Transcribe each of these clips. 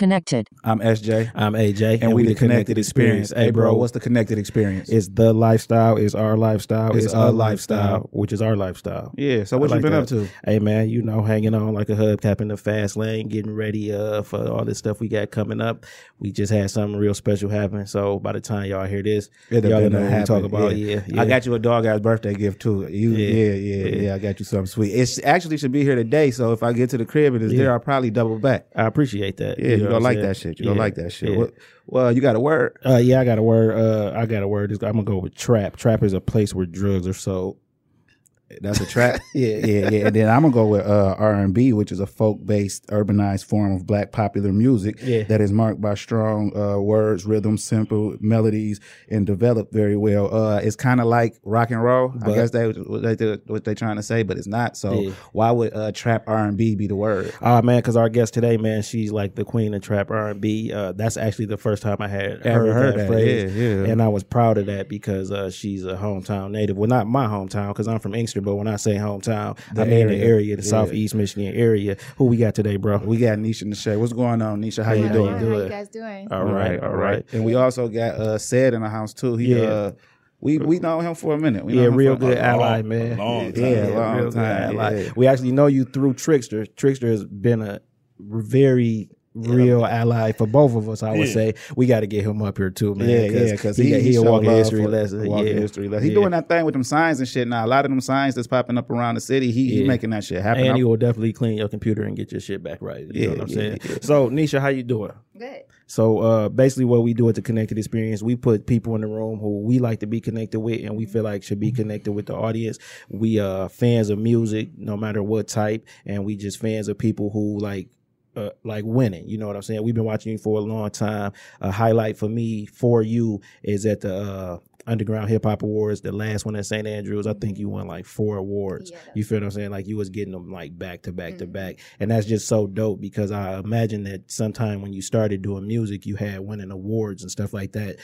Connected. I'm SJ. I'm AJ, And, we the Connected, Experience. Hey, bro, what's the Connected Experience? It's the lifestyle. It's our lifestyle. It's It's, a our lifestyle. lifestyle, which is our lifestyle. yeah. So what I you like been up to? Hey man, you know, hanging on like a hubcap in the fast lane, getting ready uh for all this stuff we got coming up. We just had something real special happen. So by the time y'all hear this, It'll y'all been know what we happen, talk about. Yeah, yeah. I got you a dog ass birthday gift too. You, Yeah, yeah, yeah, yeah, yeah. I got you something sweet. It actually should be here today. So if I get to the crib and it's Yeah. there, I'll probably double back. I appreciate that. Yeah, you, know what don't like that shit. You don't like that shit. yeah. What, well, you got a word. Uh, yeah, I got a word. Uh, I got a word. I'm gonna go with trap. Trap is a place where drugs are sold. That's a trap. Yeah. yeah, yeah. And then I'm gonna go with uh, R and B, which is a folk-based, urbanized form of Black popular music Yeah. that is marked by strong uh, words, rhythms, simple melodies, and developed very well. Uh, it's kind of like rock and roll. I guess they what they what they're trying to say, but it's not. So Yeah. why would uh, trap R and B be the word? Ah man, because our guest today, man, she's like the queen of trap R and B. Uh, that's actually the first time I had Ever heard, heard that, that, phrase, yeah, yeah. and I was proud of that because uh, she's a hometown native. Well, not my hometown because I'm from Inkster, but when I say hometown, The I mean the area, area, the yeah. southeast Michigan area. Who we got today, bro? We got Neisha Neshae. What's going on, Neisha? How you doing? how How you guys doing? all right, all right. And we also got uh, Ced in the house too. He Yeah. uh, we we know him for a minute. We know Yeah, him real good a ally, long- man. long time. Yeah, long real good time, ally. yeah. We actually know you through Trickster. Trickster has been a very real ally for both of us. I would Yeah. say we got to get him up here too, man. Yeah, yeah, because he, he, he, a walking history lesson. Walking yeah. history lesson. He Yeah. doing that thing with them signs and shit now. A lot of them signs that's popping up around the city. He, he making that shit happen. and he will definitely clean your computer and get your shit back right. You Yeah, know what I'm yeah, saying? yeah. So, Neisha, how you doing? Good. So uh, basically, what we do at the Connected Experience, we put people in the room who we like to be connected with, and we feel like should be connected with the audience. We are fans of music, no matter what type, and we just fans of people who like. Uh, like winning, you know what I'm saying. We've been watching you for a long time. A highlight for me for you is at the uh, Underground Hip Hop Awards, the last one at St. Andrews. I think you won like four awards. Yeah. You feel what I'm saying? Like you was getting them like back to back to Mhm. back, and that's just so dope because I imagine that sometime when you started doing music, you had winning awards and stuff like that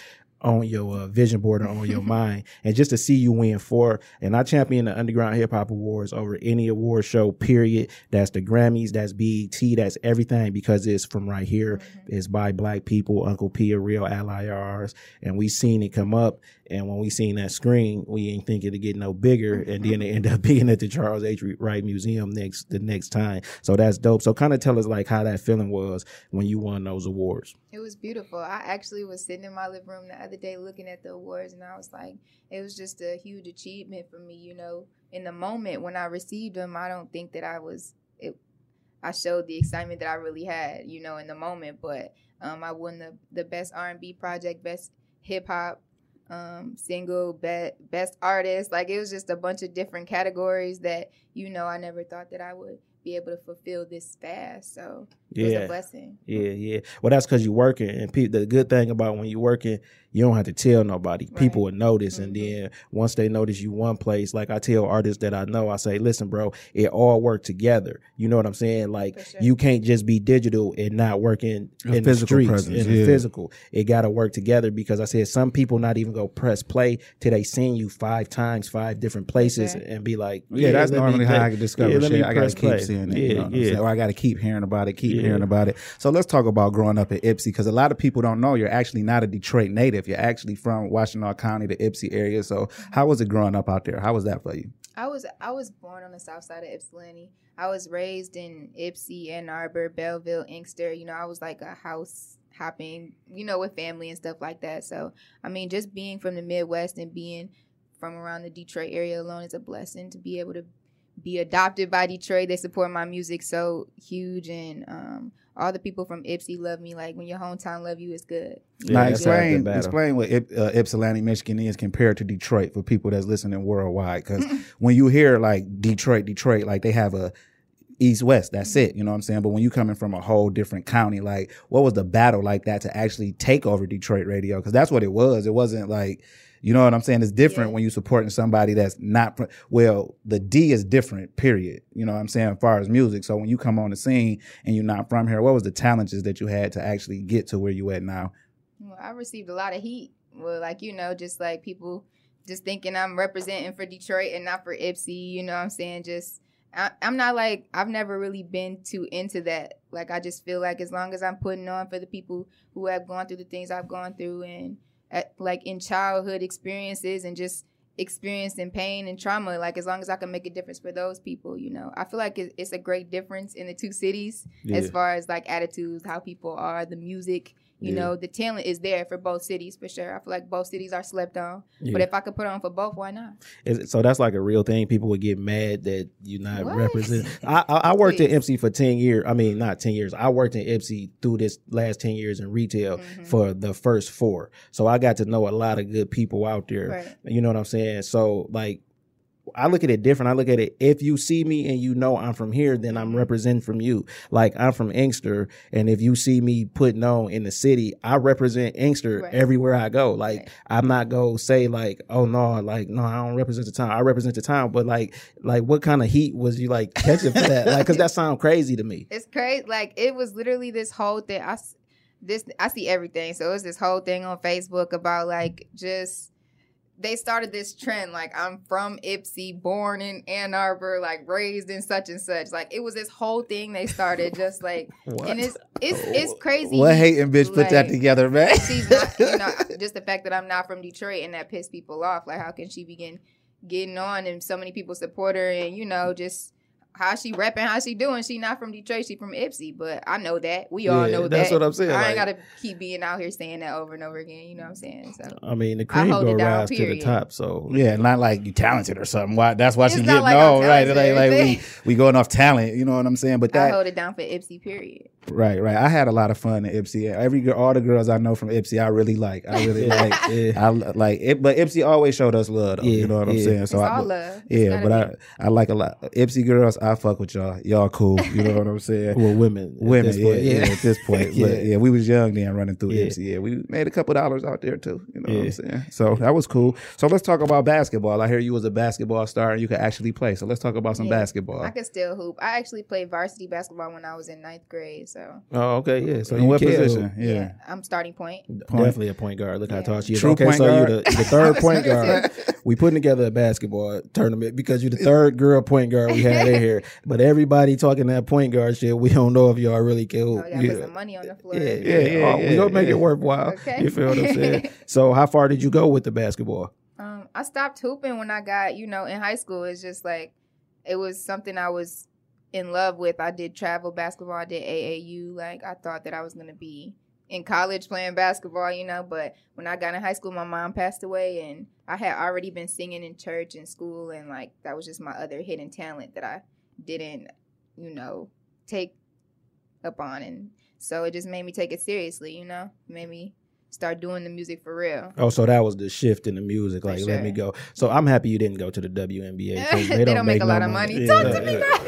on your uh, vision board or on your mind, and just to see you win four, and I champion the Underground Hip Hop Awards over any award show. Period. That's the Grammys. That's BET. That's everything because it's from right here. It's by black people. Uncle P, a real ally of ours, and we seen it come up. And when we seen that screen, we ain't thinking it'd get no bigger, and then it ended up being at the Charles H. Wright Museum next the next time. So that's dope. So kind of tell us like how that feeling was when you won those awards. It was beautiful. I actually was sitting in my living room the other day looking at the awards, and I was like, it was just a huge achievement for me. You know, in the moment when I received them, I don't think that I was. It, I showed the excitement that I really had. You know, in the moment, but um, I won the the best R and B project, best hip hop um single be- best artist. Like it was just a bunch of different categories that you know i never thought that i would be able to fulfill this fast. So Yeah. a blessing Yeah, yeah. Well, that's because you're working, and pe- the good thing about when you're working, you don't have to tell nobody. People will notice, and Mhm. then once they notice you one place, like I tell artists that I know, I say, "Listen, bro, it all work together." You know what I'm saying? Like sure. you can't just be digital and not working A in the physical streets presence, in the physical. It got to work together because I said some people not even go press play till they seen you five times, five different places, Okay. and be like, Yeah, that's let me- normally how I can discover yeah, shit. I gotta press keep play. seeing it. Yeah, you know what I'm yeah. saying? Or I gotta keep hearing about it, keep Yeah. hearing about it. So let's talk about growing up at Ypsi because a lot of people don't know you're actually not a Detroit native. You're actually from Washtenaw County, the Ypsi area. So how was it growing up out there? How was that for you? I was I was born on the south side of Ypsilanti. I was raised in Ypsi, Ann Arbor, Belleville, Inkster. You know, I was like a house hopping, you know, with family and stuff like that. So, I mean, just being from the Midwest and being from around the Detroit area alone is a blessing to be able to be adopted by Detroit. They support my music so huge and um all the people from Ypsi love me. Like when your hometown love you, it's good. Yeah, now that's half the explain explain what Ip, uh, Ypsilanti, Michigan is compared to Detroit for people that's listening worldwide. Because when you hear like Detroit, Detroit, like they have a east west. That's it. You know what I'm saying? But when you coming from a whole different county, like what was the battle like that to actually take over Detroit radio? Because that's what it was. It wasn't like. You know what I'm saying? It's different Yeah. when you're supporting somebody that's not well. The D is different. Period. You know what I'm saying? As far as music, so when you come on the scene and you're not from here, what was the challenges that you had to actually get to where you at now? Well, I received a lot of heat. Well, like you know, just like people just thinking I'm representing for Detroit and not for Ypsi. You know what I'm saying? Just I'm not like I've never really been too into that. Like I just feel like as long as I'm putting on for the people who have gone through the things I've gone through and at, like in childhood experiences and just experiencing pain and trauma like as long as i can make a difference for those people you know. I feel like it's a great difference in the two cities as far as like attitudes how people are the music you Yeah. know the talent is there for both cities for sure i feel like both cities are slept on Yeah. but if i could put on for both why not Is- so that's like a real thing. People would get mad that you're not What? representing. I, I, I worked at MC for ten years. I mean, not ten years. I worked in MC through this last ten years in retail Mhm. for the first four. So I got to know a lot of good people out there. right You know what I'm saying? So like I look at it different. I look at it if you see me and you know I'm from here, then I'm representing from you. Like I'm from Inkster, and if you see me putting on in the city, I represent Inkster Right. everywhere I go. Like Right. I'm not gonna say like, oh no, like no, I don't represent the town. I represent the town, but like, like what kind of heat was you like catching for that? Like, cause that sounds crazy to me. it's crazy like it was literally this whole thing i s- this i see everything so it's this whole thing on facebook about like just they started this trend like i'm from ypsi born in ann arbor like raised in such and such. Like it was this whole thing they started just like and it's it's it's crazy. What hating bitch put that together, man? she's not you know just the fact that i'm not from detroit and that pissed people off. Like how can she begin getting on and so many people support her and you know just how she repping how she doing she not from detroit she from ypsi but i know that we all Yeah, know that's that That's what I'm saying, i ain't like- gotta keep being out here saying that over and over again you know what i'm saying so I mean, the cream hold go it down, rise to the top. So Yeah, not like you talented or something. Why? That's why It's she not getting like I'm on, right? Like, like we we going off talent. You know what I'm saying? But i that hold it down for ypsi period right, right. I had a lot of fun at Ypsi. Every girl, all the girls I know from Ypsi, I really like. I really like. yeah. I like it, but Ypsi always showed us love. Though, Yeah, you know what I'm yeah. saying? it's So I, all love yeah, but be. I I like a lot Ypsi girls. I fuck with y'all. Y'all cool. You know what I'm saying? well, women, Women, this yeah, point, yeah, at this point. Yeah. But yeah, we was young then running through Yeah. Ypsi. Yeah, we made a couple dollars out there too. You know what I'm saying? So that was cool. So let's talk about basketball. I hear you was a basketball star and you could actually play. So let's talk about some Yeah. basketball. i could still hoop i actually played varsity basketball when i was in ninth grade so Oh, okay, yeah. So In what can position? Yeah. i'm starting point Definitely a point guard. Look how tall she is. True okay, point so guard. you're the, the third point guard. We putting together a basketball tournament because you're the third girl point guard we had in here. But everybody talking that point guard shit, we don't know if y'all really can. oh, we gotta Yeah. put some money on the floor Yeah, yeah, Yeah, yeah, Oh, yeah, we gonna make yeah. it worthwhile. Okay. You feel what I'm saying? so, how far did you go with the basketball? Um, I stopped hooping when I got, you know, in high school. It's just like it was something I was in love with. I did travel basketball, I did AAU. Like I thought that I was gonna be in college playing basketball, you know, but when I got in high school my mom passed away and I had already been singing in church and school and like that was just my other hidden talent that I didn't, you know, take up on and so it just made me take it seriously, you know? Made me start doing the music for real. Oh, so that was the shift in the music. For Like, let me go. So I'm happy you didn't go to the WNBA. 'cause They don't make a no lot of money. Yeah. Talk to me Yeah, nice.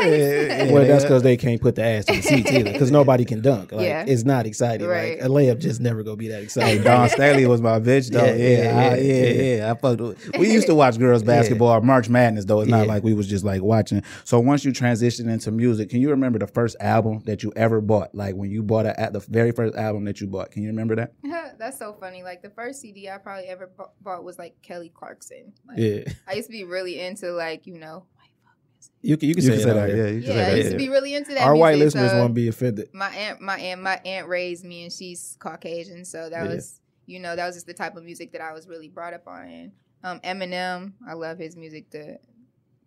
yeah, Well, that's because they can't put the ass in the seats either. Because nobody can dunk. Like Yeah. it's not exciting. Right. Like a layup just never gonna be that exciting. Dawn Staley was my bitch though. Yeah, Yeah, yeah, yeah, I, yeah, yeah, yeah. yeah. I fucked with. We used to watch girls basketball, March Madness though. It's not Yeah. like we was just like watching. So once you transitioned into music, can you remember the first album that you ever bought? Like when you bought a, at the very first album that you bought. Can you remember that? That's so funny. Like the first CD I probably ever bu- bought was like Kelly Clarkson. Like, yeah, I used to be really into like you know. you can you can You say, can say it that. Yeah, you can Yeah, say I used to be really into that. Our white listeners so won't be offended. My aunt, my aunt, my aunt raised me, and she's Caucasian, so that Yeah. was you know that was just the type of music that I was really brought up on. Um, Eminem, I love his music. The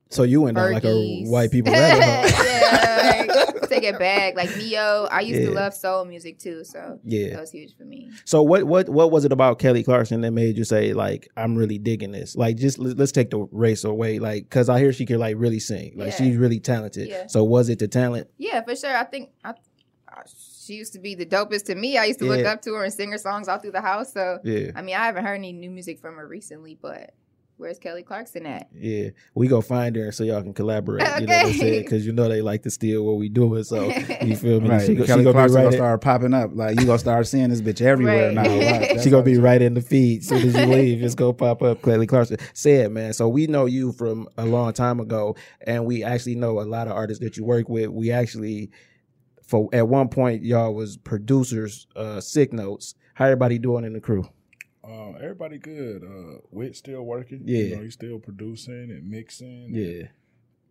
So you went down like a white people rabbit hole. yeah, like, take it back. Like Neo, I used to love soul music too, so Yeah. that was huge for me. So what what what was it about Kelly Clarkson that made you say like I'm really digging this? Like just let- let's take the race away, like because I hear she can like really sing, like Yeah. she's really talented. Yeah. So was it the talent? Yeah, for sure. I think I, I, she used to be the dopest to me. I used to look up to her and sing her songs all through the house. So Yeah. I mean, I haven't heard any new music from her recently, but where's Kelly Clarkson at? Yeah, we go find her so y'all can collaborate. You know what I'm Okay. saying? Because you know they like to steal what we doing. So you feel me? Right. She, go- she gonna be Clarkson right. gonna in- start popping up. Like you gonna start seeing this bitch everywhere Right. now. Right? She gonna be I'm right in the feed. Soon as you leave, it's gonna pop up. Kelly Clarkson said, "Man, so we know you from a long time ago, and we actually know a lot of artists that you work with. We actually, for at one point, y'all was producers, uh, sick notes. How everybody doing in the crew? Um, everybody good. Uh, Wit still working. Yeah. you know, he's still producing and mixing. Yeah,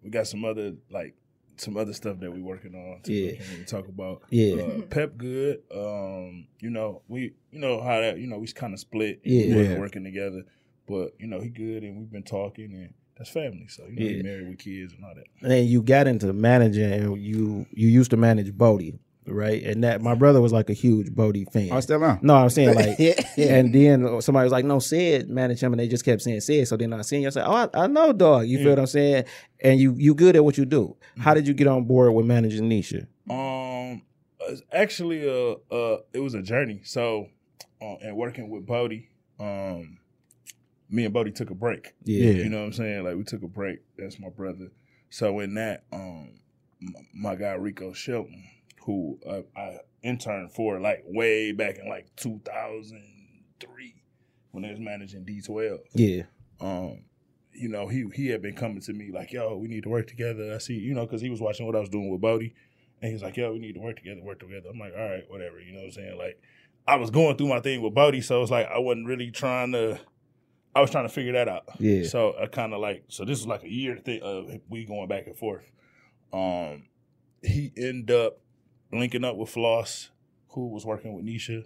we got some other like some other stuff that we working on. Too, Yeah. we can't even talk about. Yeah. uh, Pep good. Um, you know we you know how that you know we kind of split. Yeah. we Yeah. working together, but you know he good and we've been talking and that's family. So you know Yeah. he married with kids and all that. and then you got into managing, and you you used to manage Bodie, right? And that my brother was like a huge Bodie fan. I still on. No, I'm saying like, Yeah. and then somebody was like, "No, Sid manage him," and they just kept saying Sid. So then I seen you, I said, "Oh, I, I know, dog. You feel what I'm saying?" And you you good at what you do. How did you get on board with managing Neisha? Um, it's actually a uh, it was a journey. So, uh, and working with Bodie, um, me and Bodie took a break. Yeah, You know what I'm saying? Like we took a break. That's my brother. So in that, um, my guy Rico Shelton, who uh, I interned for like way back in like 2003 when they was managing D12. yeah, Um, you know, he he had been coming to me like, "Yo, we need to work together." I see, you know, because he was watching what I was doing with Bodie, and he's like, "Yo, we need to work together, work together." I'm like, "All right, whatever." You know what I'm saying? Like, I was going through my thing with Bodie, so it's like I wasn't really trying to. I was trying to figure that out. Yeah. So I kind of like so this was like a year thing of we going back and forth. Um, he ended up linking up with Floss, who was working with Neisha.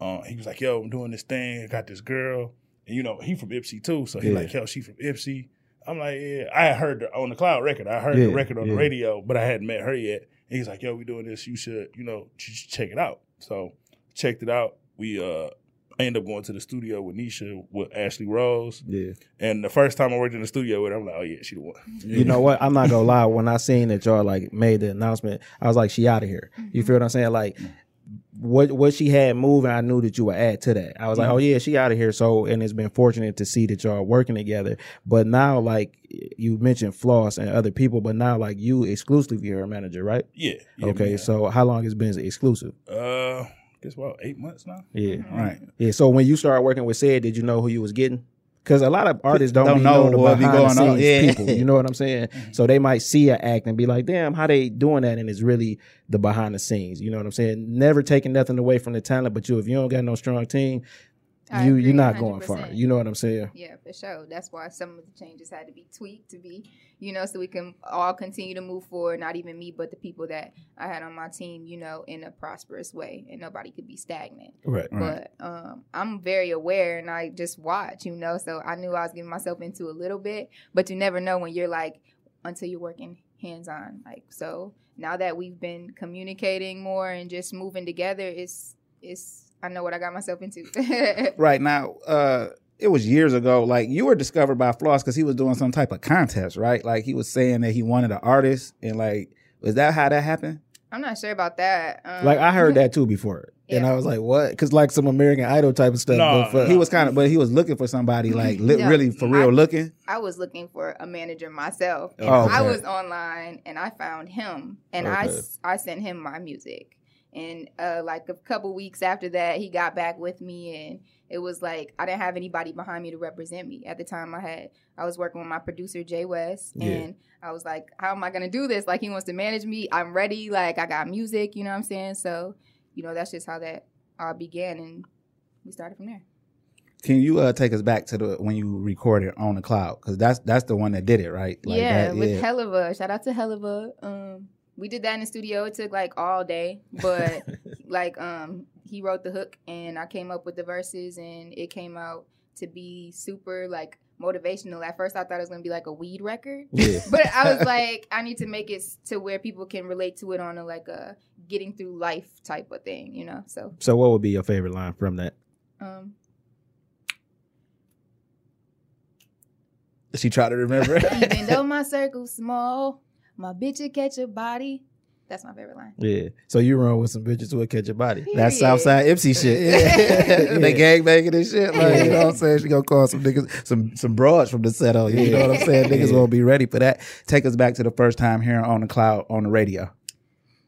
Uh, he was like, "Yo, I'm doing this thing. I got this girl, and you know he from Ypsi too. So he Yeah. like, yo, she from Ypsi. I'm like, yeah. I had heard the, on the cloud record. I heard Yeah, the record on yeah. the radio, but I hadn't met her yet. And he's like, yo, we doing this. You should, you know, check it out. So checked it out. We uh, I ended up going to the studio with Neisha with Ashley Rose. yeah. And the first time I worked in the studio with her, I'm like, oh yeah, she the one. You know what? I'm not gonna lie. When I seen that y'all like made the announcement, I was like, "She out of here." You feel what I'm saying? Like, what what she had moving, I knew that you would add to that. I was like, "Oh yeah, she out of here." So, and it's been fortunate to see that y'all working together. But now, like you mentioned, Floss and other people, but now like you exclusively her manager, right? Yeah. yeah okay. man. So, how long has been exclusive? uh, guess what? Eight months now. Yeah, Right. yeah. So when you started working with Ced, did you know who you was getting? Because a lot of artists don't, Don't know know the what be behind the going on. scenes Yeah. people. You know what I'm saying? Mm-hmm. So they might see an act and be like, "Damn, how they doing that?" And it's really the behind the scenes. You know what I'm saying? Never taking nothing away from the talent, but you, if you don't got no strong team, I you you're not going 100%. far. You know what I'm saying? Yeah, for sure. That's why some of the changes had to be tweaked to be, you know, so we can all continue to move forward. Not even me, but the people that I had on my team, you know, in a prosperous way, and nobody could be stagnant. Right. But um, I'm very aware, and I just watch, you know. So I knew I was getting myself into a little bit, but you never know when you're like until you're working hands on. Like so, now that we've been communicating more and just moving together, it's it's I know what I got myself into. Right now, uh, it was years ago. Like you were discovered by Floss because he was doing some type of contest, right? Like he was saying that he wanted an artist, and like, was that how that happened? I'm not sure about that. Um, Like I heard that too before, and I was like, "What?" Because like some American Idol type of stuff. No, but for- He was kind of, but he was looking for somebody like li- No, really for real I- looking. I was looking for a manager myself. And Oh, I okay. was online and I found him and I, Okay. s- I sent him my music. And uh, like a couple weeks after that, he got back with me and it was like I didn't have anybody behind me to represent me. At the time I had I was working with my producer Jay West Yeah. and I was like, How am I gonna do this? Like he wants to manage me. I'm ready, like I got music, you know what I'm saying? So, you know, that's just how that all began and we started from there. Can you uh, take us back to the when you recorded on the cloud? Because that's that's the one that did it, right? Like yeah, that, with Helluva. Shout out to Helluva. Um, we did that in the studio. It took like all day, but like um, he wrote the hook and I came up with the verses, and it came out to be super like motivational. At first, I thought it was gonna be like a weed record, yeah. but I was like, I need to make it to where people can relate to it on a like a getting through life type of thing, you know. So So, what would be your favorite line from that? um, she tried to remember. Even though my circle's small, my bitch will catch a body. That's my favorite line. Yeah. So you run with some bitches who will catch your body. That's Southside Ypsi shit. Yeah. they gang banging and shit. Like, you know what I'm saying? She gonna call some niggas, some some broads from the set on you. You know what I'm saying? Niggas won't be ready for that. Take us back to the first time hearing on the cloud on the radio.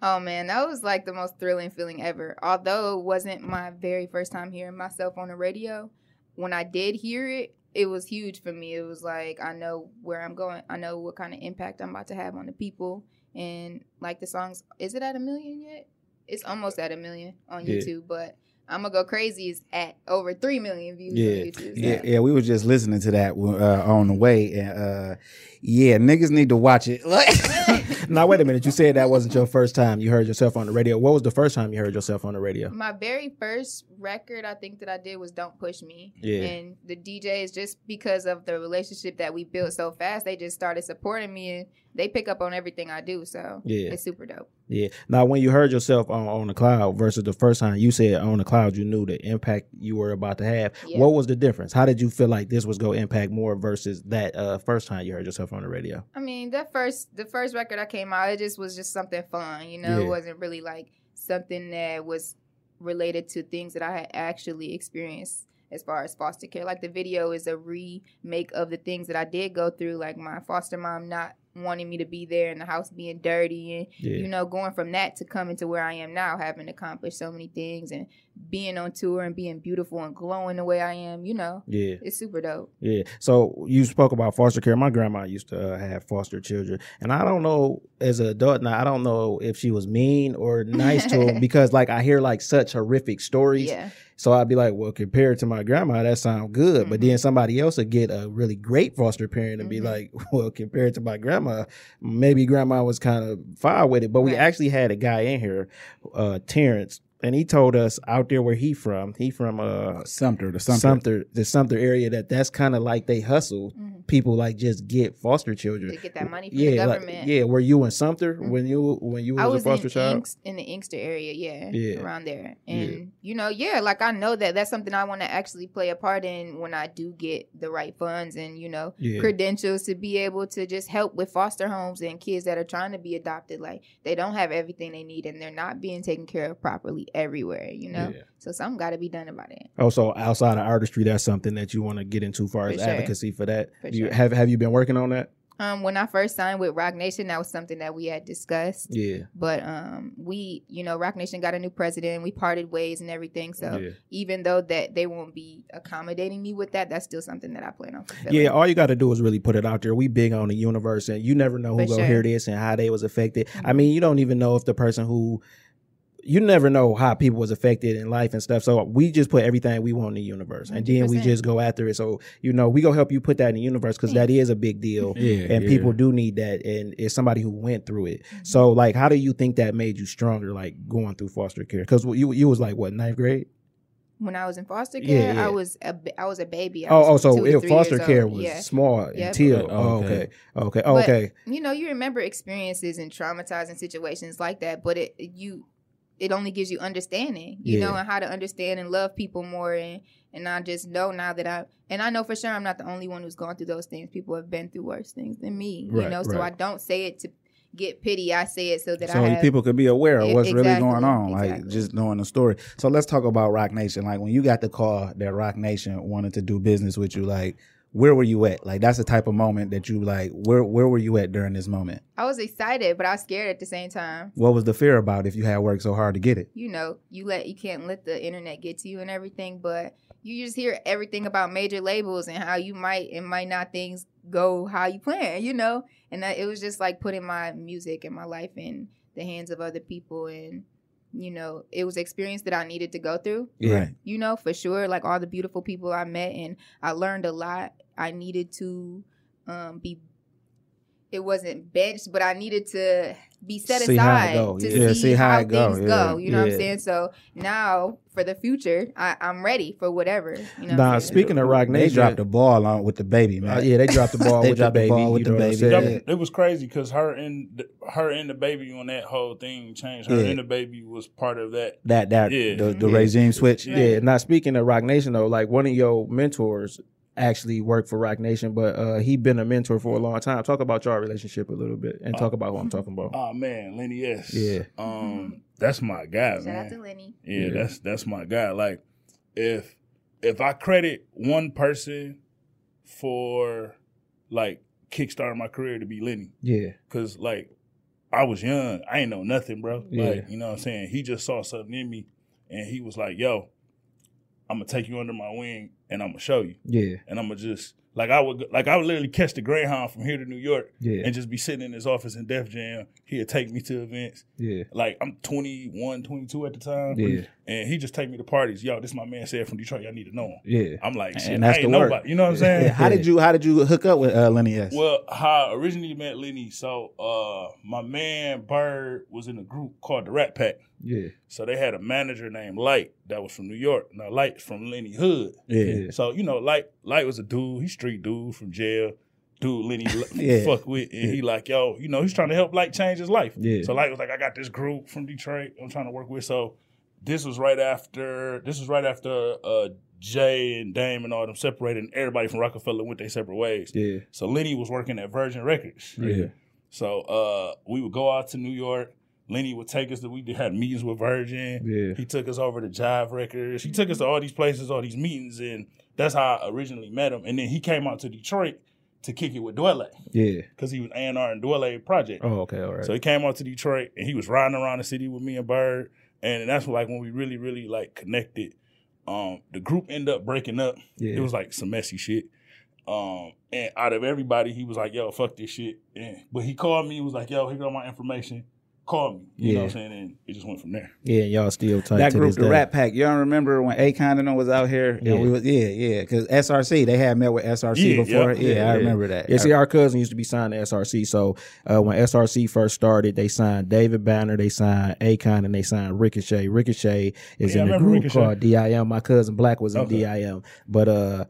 Oh man, that was like the most thrilling feeling ever. Although it wasn't my very first time hearing myself on the radio, when I did hear it, it was huge for me. It was like I know where I'm going. I know what kind of impact I'm about to have on the people. And like the songs, is it at a million yet? It's almost at a million on Yeah. YouTube, but I'm gonna go crazy is at over three million views Yeah. on YouTube. so- Yeah, yeah, we were just listening to that uh, on the way, and uh, yeah, niggas need to watch it. now wait a minute. You said that wasn't your first time you heard yourself on the radio. What was the first time you heard yourself on the radio? My very first record I think that I did was Don't Push Me. Yeah. And the DJs, just because of the relationship that we built so fast, they just started supporting me and they pick up on everything I do. So Yeah. it's super dope. Yeah. Now, when you heard yourself on, on the cloud versus the first time you said on the cloud, you knew the impact you were about to have. Yeah. What was the difference? How did you feel like this was going to impact more versus that uh, first time you heard yourself on the radio? I mean, that first the first record I came out, it just was just something fun, you know. Yeah. It wasn't really like something that was related to things that I had actually experienced as far as foster care. Like the video is a remake of the things that I did go through, like my foster mom not wanting me to be there and the house being dirty and Yeah. you know, going from that to coming to where I am now, having accomplished so many things and being on tour and being beautiful and glowing the way I am, you know. Yeah. It's super dope. Yeah. So you spoke about foster care. My grandma used to uh, have foster children, and I don't know as an adult now. I don't know if she was mean or nice to them because, like, I hear like such horrific stories. Yeah. So I'd be like, well, compared to my grandma, that sounds good. But Mm-hmm. then somebody else would get a really great foster parent and be Mhm. like, well, compared to my grandma, maybe grandma was kind of fine with it. But we actually had a guy in here, uh, Terrence, and he told us out there where he from. He from uh Sumpter, the Sumpter. Sumpter, the Sumpter area. That that's kind of like they hustle. Mhm. People like just get foster children. To get that money from yeah, the like- government. yeah. Were you in Sumpter Mhm. when you when you was, I was a foster in, child? Inkst, in the Inkster area, yeah, Yeah. around there. Yeah. And you know, yeah, like I know that that's something I want to actually play a part in when I do get the right funds and you know Yeah. credentials to be able to just help with foster homes and kids that are trying to be adopted. Like they don't have everything they need and they're not being taken care of properly everywhere. You know, Yeah. so something got to be done about it. Also, outside of artistry, that's something that you want to get into, far as sure. advocacy for that. For you sure. have have you been working on that? Um, when I first signed with Roc Nation, that was something that we had discussed. Yeah, But um, we, you know, Roc Nation got a new president. We parted ways and everything. So yeah, even though that they won't be accommodating me with that, that's still something that I plan on fulfilling. yeah. All you got to do is really put it out there. We big on the universe, and you never know who For gonna sure. hear this and how they was affected. I Mhm. mean, you don't even know if the person who you never know how people was affected in life and stuff. So we just put everything we want in the universe, and then we 100%. just go after it. So you know, we gonna help you put that in the universe because that is a big deal. Yeah, and yeah. people do need that and it's somebody who went through it Mm-hmm. so like how do you think that made you stronger like going through foster care because you you was like what ninth grade when I was in foster care, yeah. I was a I was a baby. I oh was oh so it, foster care old. was yeah. small Yep. until Oh, oh, okay. okay okay But- okay You know, you remember experiences and traumatizing situations like that, but it you it only gives you understanding, you know, and how to understand and love people more and and I just know now that I and I know for sure I'm not the only one who's gone through those things. People have been through worse things than me, you Right, know. So I don't say it to get pity. I say it so that so I have people could be aware of what's really going on, like just knowing the story. So let's talk about Roc Nation. Like when you got the call that Roc Nation wanted to do business with you, like where were you at? Like that's the type of moment that you like. Where where were you at during this moment? I was excited, but I was scared at the same time. What was the fear about if you had worked so hard to get it? you know, you let you can't let the internet get to you and everything, but you just hear everything about major labels and how you might and might not things go how you plan, you know. And that it was just like putting my music and my life in the hands of other people and you know, it was experience that I needed to go through, Yeah. you know, for sure. Like all the beautiful people I met and I learned a lot. I needed to um be it wasn't benched, but I needed to be set See aside go, to yeah. see, See how how, it go, things yeah, go. You know what. I'm saying? So now for the future, I, I'm ready for whatever. You know. Nah, speaking of Rock They Nation, dropped the ball on with the baby, man. uh, yeah, they dropped the ball They with the dropped the baby. ball with you the know what I'm baby. saying? Yeah. It was crazy because her and the, her and the baby on that whole thing changed. Her Yeah. and the baby was part of that. That that Yeah. the, the Yeah. regime switch. Yeah. Now speaking of Roc Nation though, like one of your mentors actually work for Roc Nation, but uh, he been a mentor for a long time. Talk about your relationship a little bit and talk about who I'm talking about. Oh man, Lenny S. Yeah. Um, that's my guy, Shout man. out to Lenny. Yeah, that's that's my guy. Like, if if I credit one person for like kickstarting my career to be Lenny, Yeah, cause like I was young, I ain't know nothing, bro. Yeah. Like, you know what I'm saying? He just saw something in me, and he was like, "Yo, I'm gonna take you under my wing, and I'm gonna show you, yeah, and I'm gonna just." Like I would, like I would literally catch the Greyhound from here to New York, yeah, and just be sitting in his office in Def Jam. He'd take me to events. yeah, Like I'm 21, 22 at the time. Yeah. And he just take me to parties. Yo, this my man Ced from Detroit. Y'all need to know him. yeah. I'm like, shit, And that's I ain't the work. nobody. You know what I'm saying? Yeah, How did you How did you hook up with uh, Lenny S? Well, how I originally met Lenny, so uh my man Bird was in a group called the Rat Pack. Yeah, So they had a manager named Light that was from New York. Now Light's from Lenny Hood. yeah. So, you know, Light Light was a dude, he street dude from jail. Dude Lenny Yeah. fuck with and he like, yo, you know, he's trying to help Light change his life. Yeah. So Light was like, I got this group from Detroit I'm trying to work with. So this was right after this was right after uh Jay and Dame and all them separated and everybody from Rockefeller went their separate ways. yeah, So Lenny was working at Virgin Records. yeah, So uh, we would go out to New York. Lenny would take us to we had meetings with Virgin. Yeah. He took us over to Jive Records. He took us to all these places, all these meetings, and that's how I originally met him. And then he came out to Detroit to kick it with Dwele yeah. because he was A&R and Dwele project. Oh, okay, all right. So he came out to Detroit and he was riding around the city with me and Bird. And that's like when we really, really like connected. Um, the group ended up breaking up. Yeah. It was like some messy shit. Um, and out of everybody, he was like, yo, fuck this shit. And, but he called me, he was like, yo, here got my information. Call me. You know what I'm saying? And it just went from there. yeah, y'all still tight that to group, this the day. Rat Pack. Y'all remember when Akon and them was out here? Yeah. And we was, yeah, yeah. Because SRC, they had met with SRC Yeah, before. yeah, Yeah, yeah, I remember that. Yeah, see, our cousin used to be signed to SRC. So uh, when SRC first started, they signed David Banner, they signed Akon, and they signed Ricochet. Ricochet is Yeah, in a group Ricochet. called DIM. My cousin Black was in Okay. DIM, but uh,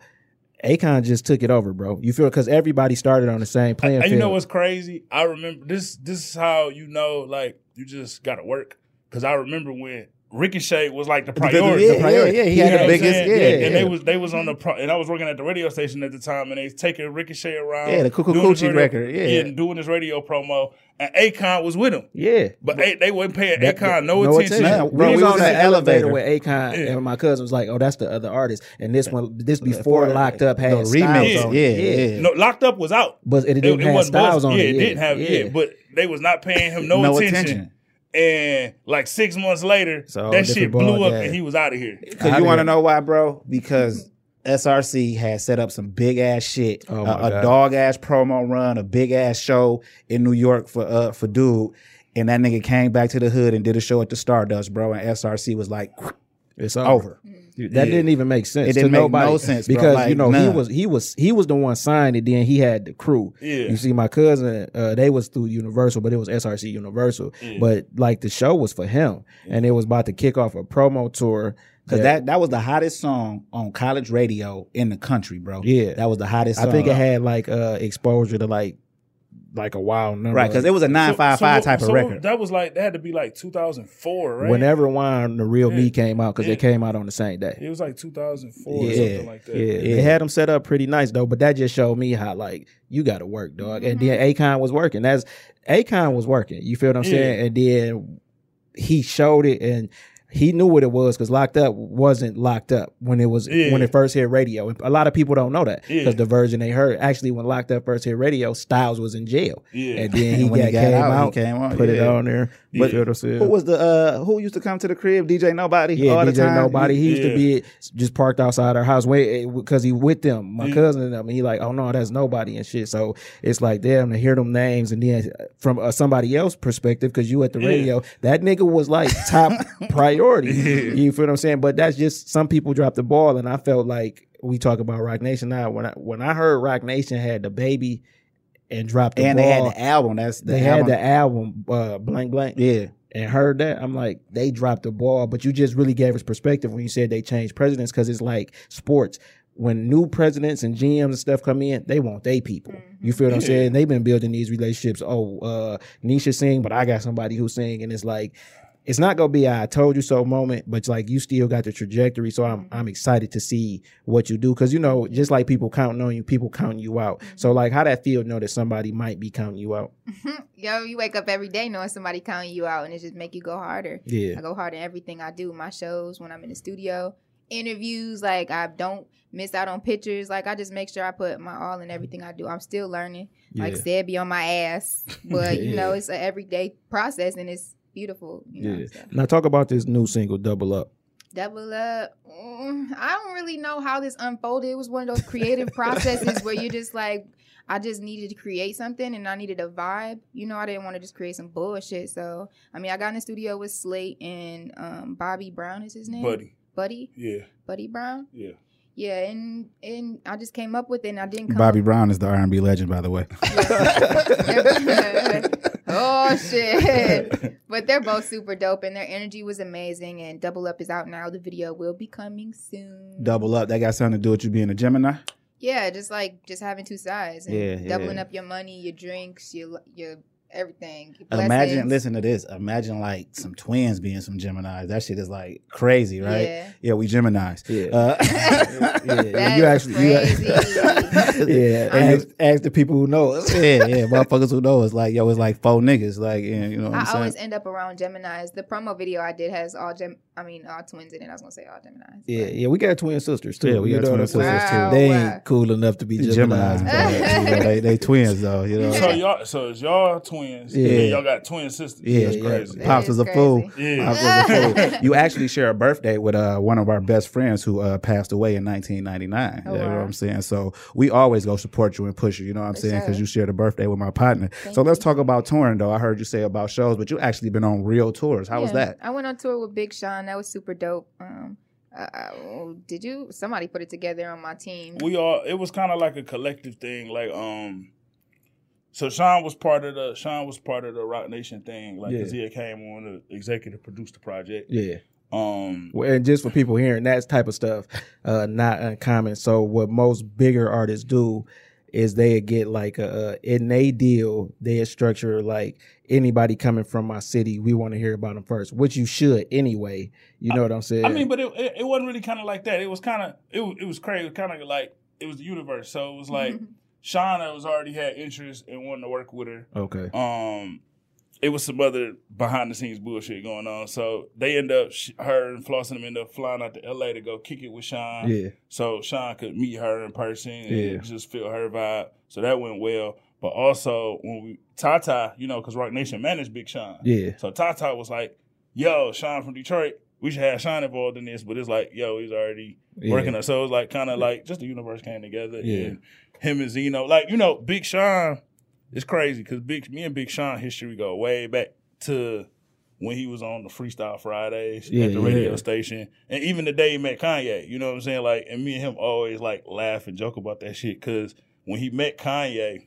Akon just took it over, bro. You feel because everybody started on the same playing And field. you know what's crazy? I remember this. This is how you know, like you just got to work. Because I remember when Ricochet was like the priority. yeah, the priority. yeah, yeah, he You had know the biggest- saying? yeah, and they was they was on the pro, and I was working at the radio station at the time, and they was taking Ricochet around. Yeah, the Cuckoo Coochie record, yeah. and doing his radio promo, and Akon was with him, yeah. but they, they wasn't paying That- Akon no, no attention. attention. Bro, Bro, we we was was on in the the elevator elevator. with Akon, Yeah. and my cousin was like, "Oh, that's the other artist." And this one, this before Before, Locked Up had the Styles remix, on yeah, yeah. No, Locked Up was out. but it It, didn't it have wasn't Styles buzz- on yeah, it. it didn't have yeah. but they was not paying him no, No attention. Attention. And like six months later, So, that shit blew ball up, game. and he was out of here. Because you want to know why, bro? Because SRC had set up some big ass shit, Oh a, a dog ass promo run, a big ass show in New York for uh for dude, and that nigga came back to the hood and did a show at the Stardust, bro. And SRC was like It's over. Dude, that Yeah. didn't even make sense. It didn't make nobody no sense, bro. because Like, you know he was he was he was the one signed it. Then he had the crew. Yeah. You see, my cousin, uh, they was through Universal, but it was SRC Universal. But like the show was for him, and it was about to kick off a promo tour. Because that that was the hottest song on college radio in the country, bro. Yeah. that was the hottest. Song. I think it had like uh, exposure to like like a wild number. right because it was a nine five five type so of record. That was like that had to be like 2004, right? whenever Wine the Real Me came out because Yeah. they came out on the same day. it was like 2004 Yeah. something like that. Yeah, they had them set up pretty nice though, but that just showed me how like you got to work, dog. And then mm-hmm. Akon was working. That's Akon was working. You feel what I'm Yeah. saying? And then he showed it, and he knew what it was because Locked Up wasn't locked up when it was Yeah. when it first hit radio. A lot of people don't know that Yeah. because the version they heard actually when Locked Up first hit radio, Styles was in jail, Yeah. and then he, And got, he got came out, out, he came out, put it on there. But you what Who was the uh who used to come to the crib? DJ Nobody. Yeah, all the DJ time? Nobody. He used to be just parked outside our house, wait, because he with them, my Yeah. cousin and them. And he like, oh no, that's nobody and shit. So it's like, damn, to hear them names, and then from uh, somebody else perspective, because you at the Yeah. radio, that nigga was like top priority. You feel what I'm saying? But that's just some people dropped the ball, and I felt like we talk about Roc Nation now. When I when I heard Roc Nation had the baby and dropped the and ball, they had the album. That's the they album. had the album uh, blank blank yeah. and heard that, I'm like, they dropped the ball. But you just really gave us perspective when you said they changed presidents because it's like sports. When new presidents and GMs and stuff come in, they want they people. You feel what I'm saying? They've been building these relationships. Oh, uh, Neisha sing, but I got somebody who sing, and it's like it's not gonna be a I told you so moment, but like you still got the trajectory. So I'm mm-hmm. I'm excited to see what you do because you know just like people counting on you, people counting you out. Mm-hmm. So like how that feel know that somebody might be counting you out. Mm-hmm. Yo, you wake up every day knowing somebody counting you out, and it just make you go harder. Yeah. I go hard in everything I do. My shows, when I'm in the studio, interviews. Like I don't miss out on pictures. Like I just make sure I put my all in everything I do. I'm still learning. Like Ced, be on my ass, but you know it's an everyday process, and it's beautiful. You know, Yeah. so. Now talk about this new single, Double Up. Double up. Mm, I don't really know how this unfolded. It was one of those creative processes where you just like, I just needed to create something and I needed a vibe. You know, I didn't want to just create some bullshit. So, I mean, I got in the studio with Slate and um, Bobby Brown is his name. Buddy. Buddy. Yeah. Buddy Brown. Yeah. Yeah, and and I just came up with it and I didn't come Bobby Brown is the R&B legend, by the way. oh shit. but they're both super dope and their energy was amazing and Double Up is out now. The video will be coming soon. Double up. That got something to do with you being a Gemini. Yeah, just like just having two sides and Yeah, doubling yeah. up your money, your drinks, your your everything. Your Imagine, listen to this. Imagine like some twins being some Geminis. That shit is like crazy, right? Yeah. yeah we Geminis. Yeah. Uh, yeah, you That's actually, you, crazy. yeah. I- Ask, ask the people who know us. yeah, yeah, motherfuckers who know it's like yo, it's like four niggas, like and, you know what I'm I saying. always end up around Gemini's. The promo video I did has all Gem I mean all twins in it. I was gonna say all Gemini's. Yeah, yeah, we got twin sisters too. Yeah, we got twin what I'm sisters, too. They wow. ain't cool enough to be Geminis, Gemini's. but, you know, they, they twins though, you know. So y'all, so it's y'all twins. Yeah. Yeah. y'all got twin sisters. Yeah, That's yeah. crazy. That Pops is was a crazy. fool. Yeah. Pops was a fool. You actually share a birthday with uh, one of our best friends who uh, passed away in 1999. Oh, you know wow. what I'm saying? So we always go support you and push you. You know what I'm For saying? Because sure. you shared a birthday with my partner. Thank so let's you. talk about touring though. I heard you say about shows, but you actually been on real tours. How was that? I went on tour with Big Sean. That was super dope. Um, uh, uh, did you? Somebody put it together on my team. we all it was kind of like a collective thing like um so sean was part of the sean was part of the roc nation thing like Yeah. he came on to executive produce the project Yeah. um Well, and just for people hearing that type of stuff, uh, not uncommon. So what most bigger artists do is they get like a, a in they deal they structure like anybody coming from my city we want to hear about them first which you should anyway you know what i'm saying i mean but it, it, it wasn't really kind of like that it was kind of it, it was crazy it was kind of like it was the universe so it was like sean was already had interest in wanting to work with her okay um it was some other behind the scenes bullshit going on so they end up her and floss and them end up flying out to la to go kick it with sean yeah so Sean could meet her in person and Yeah. just feel her vibe. So that went well. But also when we Tata, you know, because Roc Nation managed Big Sean. yeah So Tata was like, "Yo, Sean from Detroit, we should have Sean involved in this." But it's like, "Yo, he's already Yeah. working." on So it was like kind of like just the universe came together. Yeah. And him and Zeno, like you know, Big Sean, it's crazy because Big me and Big Sean history go way back to when he was on the Freestyle Fridays Yeah, at the yeah. radio station, and even the day he met Kanye. You know what I'm saying? Like, and me and him always like laugh and joke about that shit because when he met Kanye.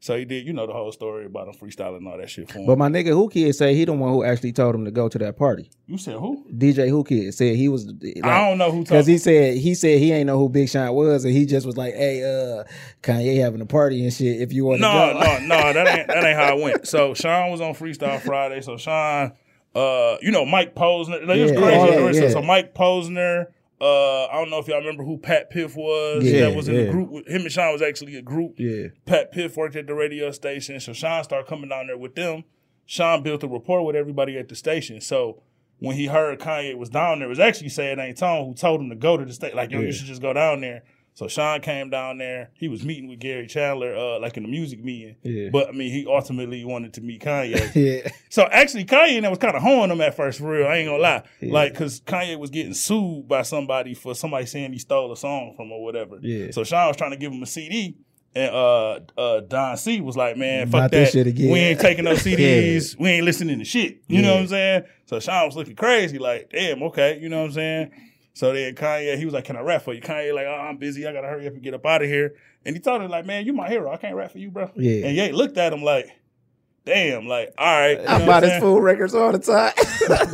So he did, you know, the whole story about him freestyling and all that shit for him. but my nigga Whoo Kid say he the one who actually told him to go to that party you said who? dj Whoo Kid said he was I don't know who Because he said he said he ain't know who Big Sean was, and he just was like, "Hey, uh, Kanye having a party and shit. If you want to No, go, no, no, that ain't that ain't how it went. So Sean was on Freestyle Friday. So Sean, uh, you know Mike Posner. Like, it was Yeah, crazy. yeah, on the rest of- yeah. So Mike Posner. Uh, I don't know if y'all remember who Pat Piff was. Yeah, that was in yeah. the group. Him and Sean was actually a group. yeah, Pat Piff worked at the radio station, so Sean started coming down there with them. Sean built a rapport with everybody at the station. So when he heard Kanye was down there, it was actually saying ain't Tone who told him to go to the state. Like, yo, Yeah. you should just go down there. So Sean came down there. He was meeting with Gary Chandler, uh, like in the music meeting. Yeah. But I mean, he ultimately wanted to meet Kanye. yeah, so actually, Kanye that was kind of hoeing him at first, for real. I ain't gonna lie. Yeah. Like, cause Kanye was getting sued by somebody for somebody saying he stole a song from or whatever. Yeah. So Sean was trying to give him a CD. And uh, uh, Don C was like, "Man, fuck this that. shit again." We ain't taking no CDs. We ain't listening to shit. You know what I'm saying?" So Sean was looking crazy, like, "Damn, okay." You know what I'm saying? So then Kanye, he was like, "Can I rap for you?" Kanye like, "Oh, I'm busy. I gotta hurry up and get up out of here." And he told him like, "Man, you my hero. I can't rap for you, bro." Yeah. And Ye looked at him like, "Damn, like, all right." I buy his full records all the time,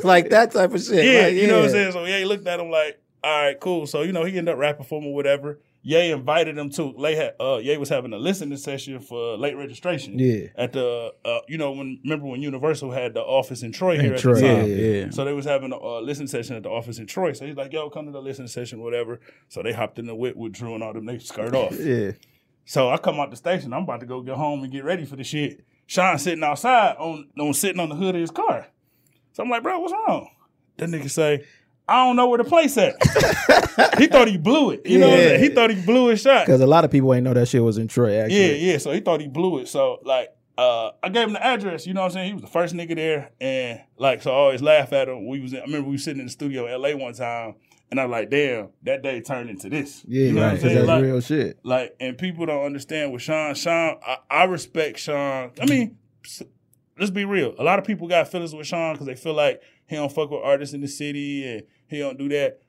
like that type of shit. Yeah, Like, you know what I'm saying? So yeah, he looked at him like, all right, cool. So, you know, he ended up rapping for him or whatever. Ye invited him to. Lay had uh, Ye was having a listening session for late registration. Yeah. At the uh, you know when remember when Universal had the office in Troy here In at Troy, the time. yeah, yeah. So they was having a uh, listening session at the office in Troy. So he's like, "Yo, come to the listening session, whatever." So they hopped in the whip with Drew and all them. They skirt off. Yeah. So I come out the station. I'm about to go get home and get ready for the shit. Sean sitting outside on, on sitting on the hood of his car. So I'm like, bro, what's wrong? That nigga say, I don't know where the place at. he thought he blew it. You know what I'm saying? He thought he blew his shot. Because a lot of people ain't know that shit was in Troy. Actually. Yeah, yeah. So he thought he blew it. So like, uh, I gave him the address. You know what I'm saying? He was the first nigga there, and like, so I always laugh at him. We was, in, I remember we was sitting in the studio in LA one time, and I'm like, damn, that day turned into this. Yeah, you know right. what I'm saying? that's Like, real shit. like, and people don't understand with Sean. Sean, I, I respect Sean. I mean, let's be real. A lot of people got feelings with Sean because they feel like he don't fuck with artists in the city and he don't do that.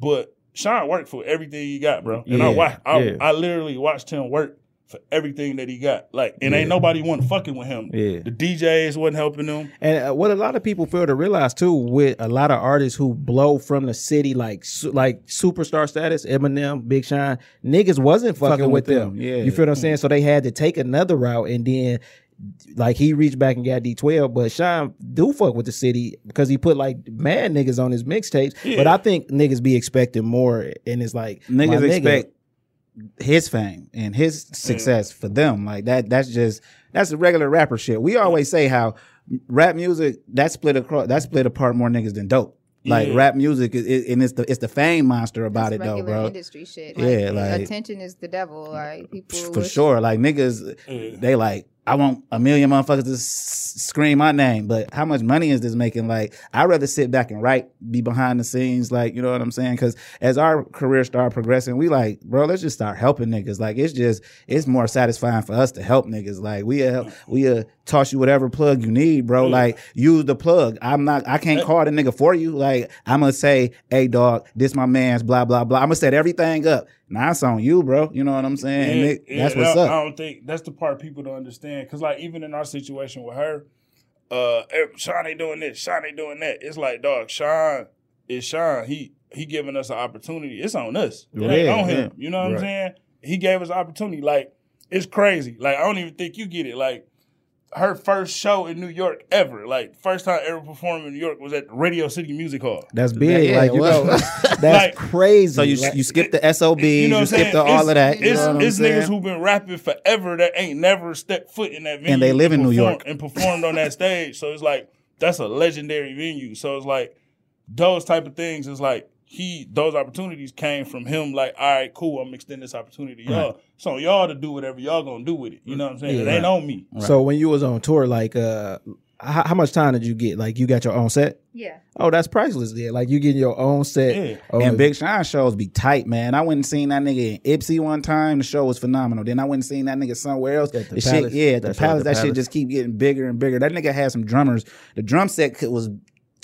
But Sean worked for everything he got, bro. And I Yeah, watched, I, yeah. I literally watched him work for everything that he got. Like, and Yeah. ain't nobody want fucking with him. Yeah. The DJs wasn't helping him. And uh, what a lot of people fail to realize too, with a lot of artists who blow from the city, like su- like superstar status, Eminem, Big Sean, niggas wasn't fucking, Fucking with with them. them, yeah. you feel what I'm saying? So they had to take another route, and then like he reached back and got D12, but Sean do fuck with the city because he put like mad niggas on his mixtapes. But I think niggas be expecting more, and it's like my niggas nigga- expect his fame and his success for them. Like that. That's just that's the regular rapper shit. We always say how rap music that split across that split apart more niggas than dope. Like Yeah. rap music is, is and it's the it's the fame monster about That's it though, bro. industry shit. Yeah, like- attention is the devil. Like people For wish- sure. Like niggas, Yeah. they like. I want a million motherfuckers to s- scream my name, but how much money is this making? Like, I'd rather sit back and write, be behind the scenes, like, you know what I'm saying? Because as our career start progressing, we like, bro, let's just start helping niggas. Like, it's just, it's more satisfying for us to help niggas. Like, we uh, we uh, toss you whatever plug you need, bro. Like, use the plug. I'm not, I can't call the nigga for you. Like, I'm gonna say, hey, dog, this my man's, blah blah blah. I'm gonna set everything up. Now it's on you, bro. You know what I'm saying? And it- yeah, that's what's I, up. I don't think that's the part people don't understand. Cause like even in our situation with her, uh, Sean ain't doing this, Sean ain't doing that. It's like, dog, Sean is Sean. He he giving us an opportunity. It's on us. It ain't on him. yeah. You know what Right. I'm saying? He gave us an opportunity. Like it's crazy. Like I don't even think you get it. Like her first show in New York ever. Like first time ever performing in New York was at Radio City Music Hall. That's big. Yeah, like you well- know, that's Like- crazy. So you Like- you skip the SOBs, you, You know what I'm skip the, all of that. You It's, know it's niggas who've been rapping forever that ain't never stepped foot in that venue. And they live in New York. And performed on that stage. So it's like, that's a legendary venue. So it's like, those type of things is like, he, those opportunities came from him, like, all right, cool, I'm extending this opportunity to y'all. So y'all to do whatever y'all gonna do with it. You know what I'm saying? it Yeah. ain't on me. So when you was on tour, like, uh, how, how much time did you get? Like, you got your own set? Yeah. Oh, that's priceless. There, like you getting your own set. Yeah. on and Big Sean shows be tight, man. I went and seen that nigga in Ypsi one time. The show was phenomenal. Then I went and seen that nigga somewhere else. At the the shit, yeah, the That's right, palace. that shit just keep getting bigger and bigger. That nigga had some drummers. The drum set was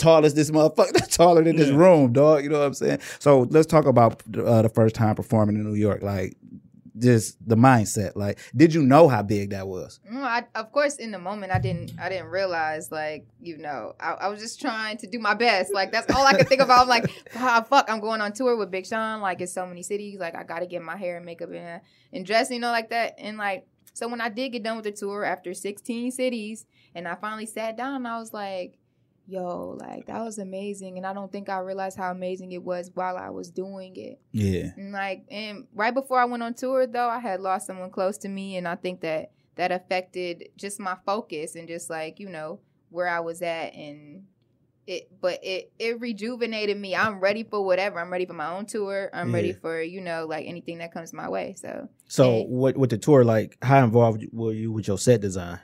tall as this motherfucker, taller than this Yeah. room, dog. You know what I'm saying? So let's talk about uh, the first time performing in New York. Like, just the mindset. Like, did you know how big that was? Mm, I, of course, in the moment, I didn't. I didn't realize, like, you know, I, I was just trying to do my best. Like, that's all I could think about. I'm like, ah, fuck, I'm going on tour with Big Sean. Like, it's so many cities. Like, I got to get my hair and makeup and and dress, you know, like that. And like, so when I did get done with the tour after 16 cities, and I finally sat down, I was like, yo, like that was amazing. And I don't think I realized how amazing it was while I was doing it. Yeah. And like, and right before I went on tour, though, I had lost someone close to me, and I think that that affected just my focus and just like you know where I was at, and it. But it it rejuvenated me. I'm ready for whatever. I'm ready for my own tour. I'm ready for you know like anything that comes my way. So, so and, what with the tour? Like, how involved were you with your set design?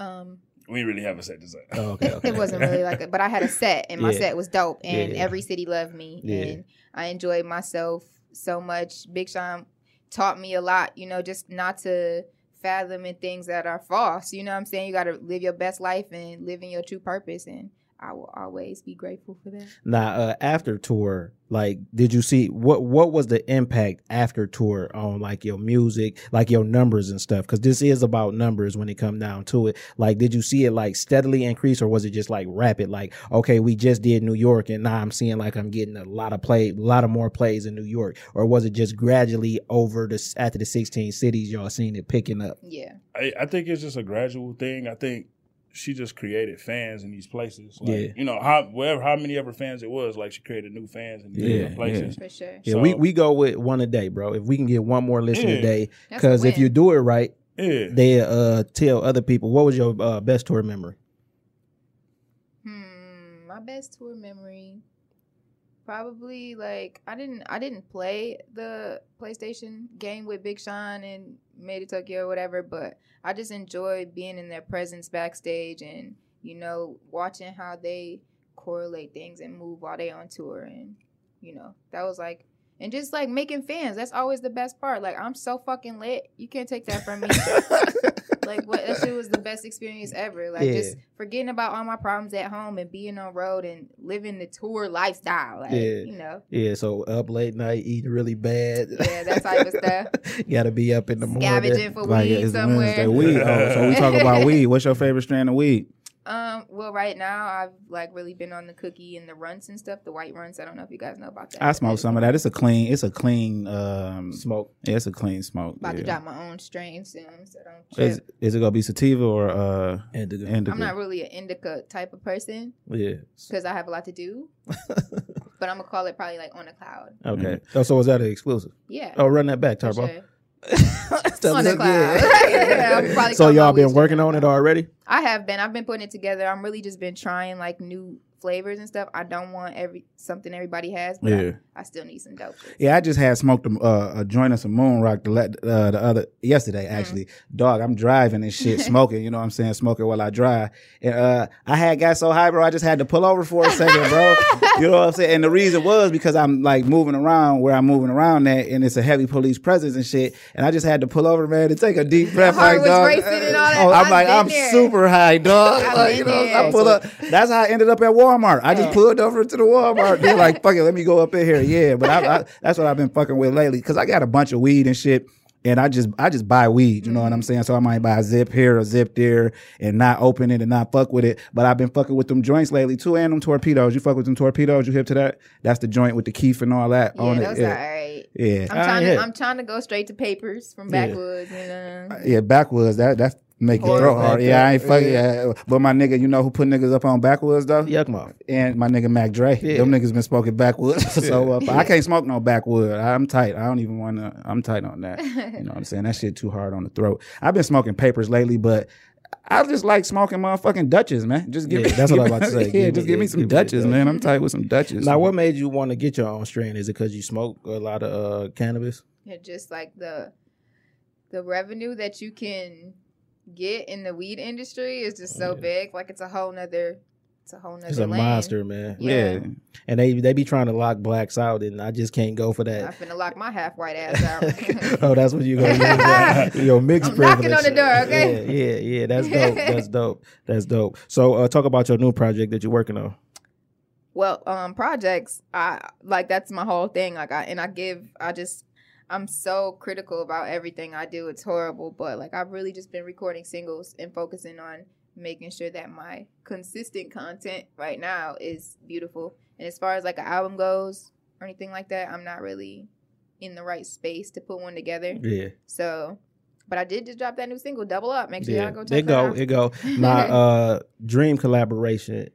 um, We really have a set design. Oh, okay, okay. it wasn't really like, a, but I had a set, and my Yeah. set was dope, and Yeah. every city loved me, Yeah. and I enjoyed myself so much. Big Sean taught me a lot, you know, just not to fathom in things that are false. You know what I'm saying? You got to live your best life and live in your true purpose, and I will always be grateful for that. Now, uh, after tour, like, did you see what what was the impact after tour on like your music, like your numbers and stuff? Because this is about numbers when it come down to it. Like, did you see it like steadily increase, or was it just like rapid? Like, okay, we just did New York, and now I'm seeing like I'm getting a lot of play, a lot of more plays in New York, or was it just gradually over the after the 16 cities y'all seen it picking up? Yeah. I, I think it's just a gradual thing. I think she just created fans in these places. Like, Yeah. You know, how wherever how many ever fans it was, like she created new fans in these Yeah, different places. For sure. Yeah, So- we we go with one a day, bro. If we can get one more listen Yeah. a day, because if you do it right, Yeah. they uh tell other people what was your uh, best tour memory. Hmm, my best tour memory probably like I didn't I didn't play the PlayStation game with Big Sean and Made in Tokyo or whatever, but I just enjoyed being in their presence backstage and you know watching how they correlate things and move while they on tour and you know that was like and just like making fans that's always the best part like I'm so fucking lit you can't take that from me like what that shit was the best experience ever. Like Yeah. just forgetting about all my problems at home and being on road and living the tour lifestyle. Like, Yeah. you know. Yeah, so up late night, eating really bad. Yeah, that type of stuff. Got to be up in the morning. Scavenging for Like weed it's somewhere. Wednesday. Weed. Oh, so we talk about weed. What's your favorite strand of weed? Um, well right now I've like really been on the cookie and the runts and stuff, the white runts. I don't know if you guys know about that. I smoke some of that. It's a clean. It's a clean. Um, Smoke. yeah, it's a clean smoke. About to drop my own strain soon, so don't Is, trip. is it gonna be sativa or uh Indica. indica? I'm not really an indica type of person Yeah. because I have a lot to do. but I'm gonna call it probably like on a cloud. Okay. Oh, so was that an exclusive? Yeah. Oh, run that back, for sure. Tell On the cloud. Yeah, so y'all been working on it already? I have been. I've been putting it together. I'm really just been trying like new flavors and stuff. I don't want every something everybody has, but Yeah. I, I still need some dope. Yeah, I just had smoked a, uh, a joint of some moon rock the, uh, the other yesterday. Mm-hmm. Actually, dog, I'm driving and shit, smoking. You know what I'm saying? Smoking while I drive. And uh, I had got so high, bro. I just had to pull over for a second, bro. you know what I'm saying? And the reason was because I'm like moving around where I'm moving around at, and it's a heavy police presence and shit. And I just had to pull over, man, to take a deep breath. like, was dog. racing and all that. I'm I've like, I'm there. super high, dog. Like, you know. I pull up. That's how I ended up at Walmart. I just pulled over to the Walmart. They're like, fuck it, let me go up in here. Yeah, but I, I, that's what I've been fucking with lately because I got a bunch of weed and shit. And I just I just buy weed, you know what I'm saying? So I might buy a zip here, a zip there, and not open it and not fuck with it. But I've been fucking with them joints lately too, and them torpedoes. You fuck with them torpedoes? You hip to that? That's the joint with the keef and all that Yeah, on those it. are Yeah, alright. yeah. I'm Ah, trying yeah. to. I'm trying to go straight to papers from Yeah. backwoods. And, uh, Yeah, backwoods. That that's make your throat Horrible. hard. Yeah, I ain't fuck yeah. But my nigga, you know who put niggas up on backwoods though? Yukmouth. And my nigga Mac Dre. Yeah. Them niggas been smoking backwoods. so uh, I can't smoke no backwood. I'm tight. I don't even want to. I'm tight on that. You know what I'm saying? That shit too hard on the throat. I've been smoking papers lately, but. I just like smoking motherfucking Dutches, man. Just give Yeah, me. that's what I was about to say. Yeah, Give just me- give me some give me man. I'm tight with some Dutches. Now, what made you want to get your own strain? Is it because you smoke a lot of uh, cannabis? yeah, just like the the revenue that you can get in the weed industry is just so Yeah. big. Like it's a whole nother. It's a whole nother. It's a lane. monster, man. Yeah. Yeah. And they they be trying to lock blacks out, and I just can't go for that. I'm that. finna lock my half white ass out. oh, that's what you're gonna use. Your mixed I'm knocking on the door, okay? Yeah, yeah, yeah. That's dope. That's dope. That's dope. So, uh, talk about your new project that you're working on. Well, um, projects, I like that's my whole thing. Like I and I give, I just, I'm so critical about everything I do. It's horrible, but like I've really just been recording singles and focusing on making sure that my consistent content right now is beautiful. And as far as like an album goes or anything like that, I'm not really in the right space to put one together. Yeah, So, but I did just drop that new single, Double Up. Make sure yeah. y'all go check It that It go, out. it go. My uh, dream collaboration.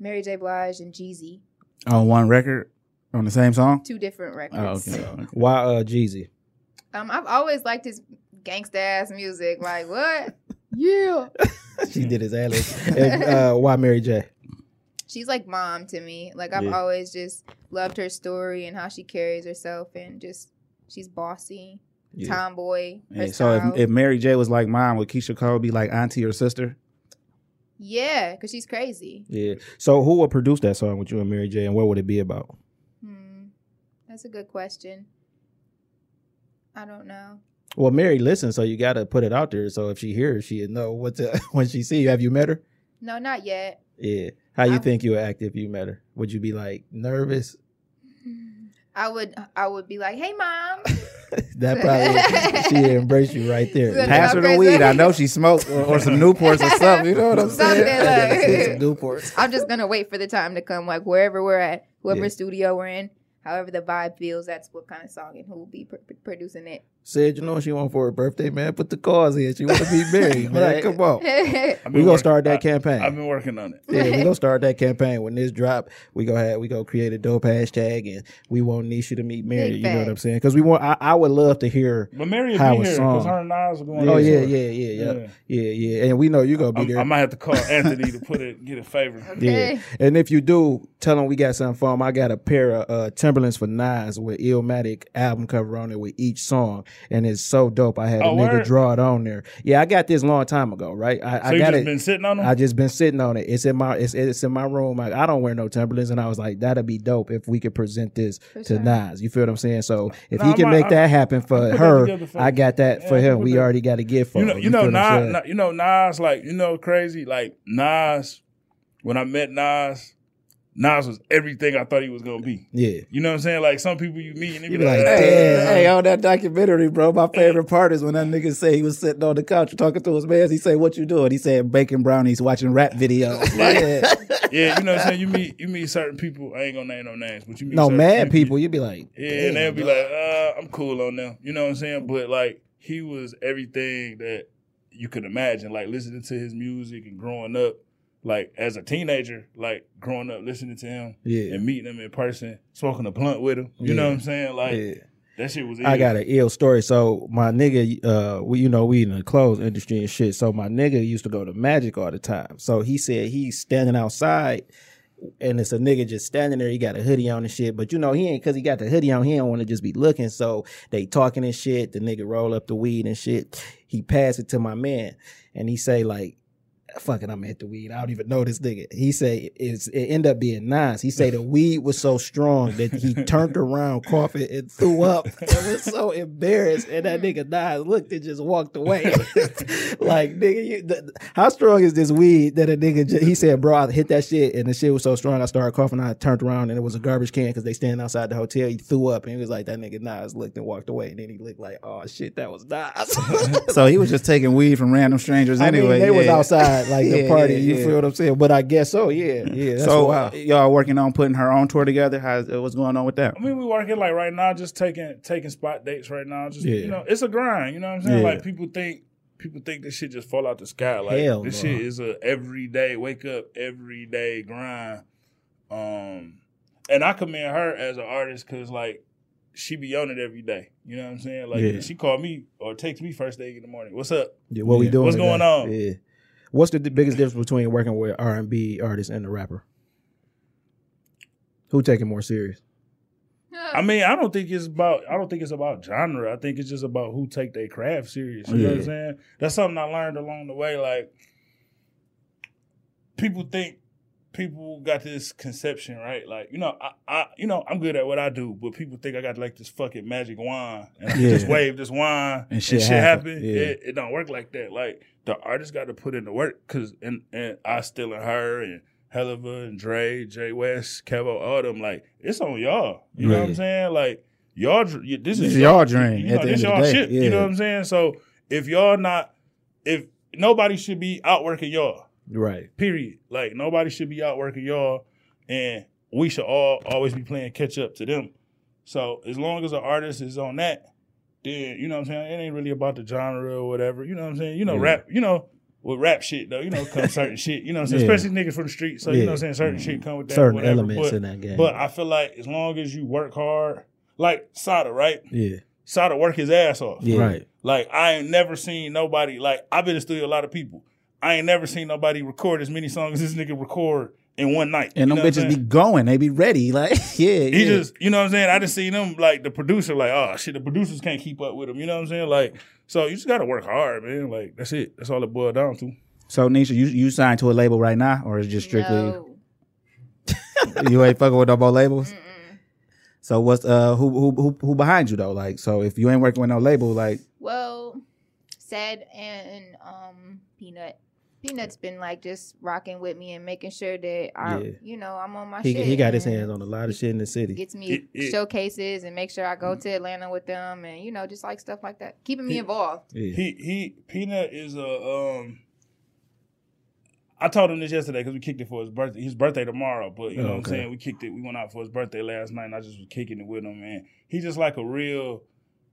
Mary J. Blige and Jeezy, on one record on the same song? two different Oh, records. okay. okay. Why uh, Jeezy? Um, I've always liked his gangsta ass music. Like what? yeah. She did his ad and, uh, Why Mary J? She's like mom to me. Like I've Yeah. always just loved her story and how she carries herself and just she's bossy, Yeah. tomboy. Yeah, so if, if Mary J was like mom, would Keyshia Cole be like auntie or sister? yeah, because she's crazy. Yeah. So, who would produce that song with you and Mary J, and what would it be about? That's a good question. I don't know. Well, Mary listens, so you got to put it out there. So if she hears, she know what to when she see you. Have you met her? No, not yet. Yeah. How you I- think you would act if you met her? Would you be like nervous? I would I would be like, "Hey, mom." that probably she embrace you right there. Good Pass her the weed. I know she smoked or, or some Newports or something. You know what I'm Something saying? like- Some Newports. I'm just gonna wait for the time to come, like wherever we're at, whoever Yeah. studio we're in, however the vibe feels. That's what kind of song and who will be pr- pr- producing it. Said you know she want for her birthday, man. Put the cause in. She want to be married, man. Right. Come on. We gonna start that I- campaign. I've been working on it. yeah, we gonna start that campaign when this drop. We go have we go create a dope hashtag and we want Neisha to meet Mary. Big You know what I'm saying? Because we want. I, I would love to hear. But Mary How be here because her and Nas are going. Oh yeah, tour. yeah, yeah, yeah, Yeah. yeah, yeah. And we know you're gonna be I'm- there. I might have to call Anthony to put it, get a favor. okay. Yeah, and if you do, tell him we got something for him. I got a pair of uh, Timberlands for Nas with Illmatic album cover on it with each song, and it's so dope. I had a Oh, nigga word? draw it on there. Yeah, I got this long time ago, right? I, So I you got just it. been sitting on them. I just been sitting on it. It's in my it's it's in my room. Like, I don't wear no Timberlands, and I was like, that'd be dope if we could present this For to sure. Nas. You feel what I'm saying? So if Nah, he I can might- make I- that happen for her, for I got that Yeah, for I him. We that- already got a gift for you know, him. you know, feel what Nas, saying? you know, Nas, like, you know, crazy. Like Nas, when I met Nas, Nas was everything I thought he was gonna be. Yeah. You know what I'm saying? Like some people you meet and they You be be like, like, "Uh, hey, hey, on that documentary, bro. My favorite part is when that nigga say he was sitting on the couch talking to his man. He say, "What you doing?" He said, "Baking brownies, watching rap videos." yeah. yeah, you know what I'm saying? You meet you meet certain people. I ain't gonna name no names, but you meet No mad people. you'd be like, Yeah, and they'll be like, uh, I'm cool on them. You know what I'm saying? But like he was everything that you could imagine. Like listening to his music and growing up, like as a teenager, like growing up listening to him yeah, and meeting him in person, smoking a blunt with him. You know what I'm saying? Like yeah. that shit was I got an ill story. So my nigga, uh, we you know we in the clothes industry and shit. So my nigga used to go to Magic all the time. So he said he's standing outside. And it's a nigga just standing there. He got a hoodie on and shit, but you know he ain't because he got the hoodie on. He don't want to just be looking. So they talking and shit. The nigga roll up the weed and shit. He pass it to my man, and he say like, "Fucking, I'm gonna hit the weed. I don't even know this nigga." He say it's it end up being nice. He say the weed was so strong that he turned around coughed and threw up. It was so embarrassed, and that nigga Nas looked and just walked away. like nigga, you, th- how strong is this weed that a nigga? Just, he said, "Bro, I hit that shit, and the shit was so strong. I started coughing. I turned around, and it was a garbage can because they stand outside the hotel. He threw up, and he was like, that nigga Nas looked and walked away, and then he looked like, oh shit, that was Nas. So he was just taking weed from random strangers I anyway. mean, they was yeah. Outside like the Yeah, party. yeah, you yeah. feel what I'm saying? But I guess so. Yeah, yeah. That's so wild. uh, y'all working on putting her own tour together? How's what's going on with that? I mean, we working like right now, just taking taking spot dates right now. Just Yeah. you know, it's a grind. You know what I'm saying? Yeah. Like people think people think this shit just fall out the sky. Like Hell this no. shit is a everyday wake up, everyday grind. Um, and I commend her as an artist because like she be on it every day. You know what I'm saying? Like Yeah. she called me or text me first thing in the morning. What's up? Yeah, what we doing? What's today? going on? Yeah. What's the d- biggest difference between working with R and B artist and the rapper? Who take it more serious? I mean, I don't think it's about I don't think it's about genre. I think it's just about who take their craft serious. You know what I'm saying? That's something I learned along the way. Like people think people got this conception, right? Like, you know, I, I you know, I'm good at what I do, but people think I got like this fucking magic wand and I Yeah. just wave this wand And shit happen. happen. Yeah. It, it don't work like that. Like the artist got to put in the work because and and I still and her and Helluva and Dre, Jay West, Kevo, all them. Like it's on y'all. You know what I'm saying? Like y'all, this, This is y'all dream You know, this y'all shit. You know what I'm saying? So if y'all not, if nobody should be outworking y'all. Right. Period. Like nobody should be outworking y'all, and we should all always be playing catch up to them. So as long as an artist is on that, then you know what I'm saying. It ain't really about the genre or whatever. You know what I'm saying. You know Yeah. rap. You know with rap shit though. You know come certain shit. You know what I'm saying. Yeah. Especially niggas from the street. So you Yeah. know what I'm saying. Certain shit come with that. Certain whatever. elements but, in that game. But I feel like as long as you work hard, like Sada, right? yeah. Sada work his ass off. Yeah. Right. Like I ain't never seen nobody like I've been in the studio a lot of people. I ain't never seen nobody record as many songs as this nigga record in one night. And You them I'm bitches be going. They be ready. Like, yeah. He yeah. just, you know what I'm saying? I just seen them like the producer, like, oh shit, the producers can't keep up with him. You know what I'm saying? Like, so you just gotta work hard, man. Like that's it. That's all it boiled down to. So Neisha, you you signed to a label right now, or is it just strictly No. you ain't fucking with no more labels? Mm-mm. So what's uh who who who who behind you though? Like, so if you ain't working with no label, like Well, Sad and um Peanut. Peanut's been like just rocking with me and making sure that I, Yeah. you know, I'm on my He shit. he got his hands on a lot of shit in the city. Gets me It- it- showcases and make sure I go to Atlanta with them and you know just like stuff like that, keeping me He- involved. Yeah. He he Peanut is a um. I told him this yesterday because we kicked it for his birthday. His birthday tomorrow, but you know Oh, what I'm saying. We kicked it. We went out for his birthday last night, and I just was kicking it with him. Man, he just like a real.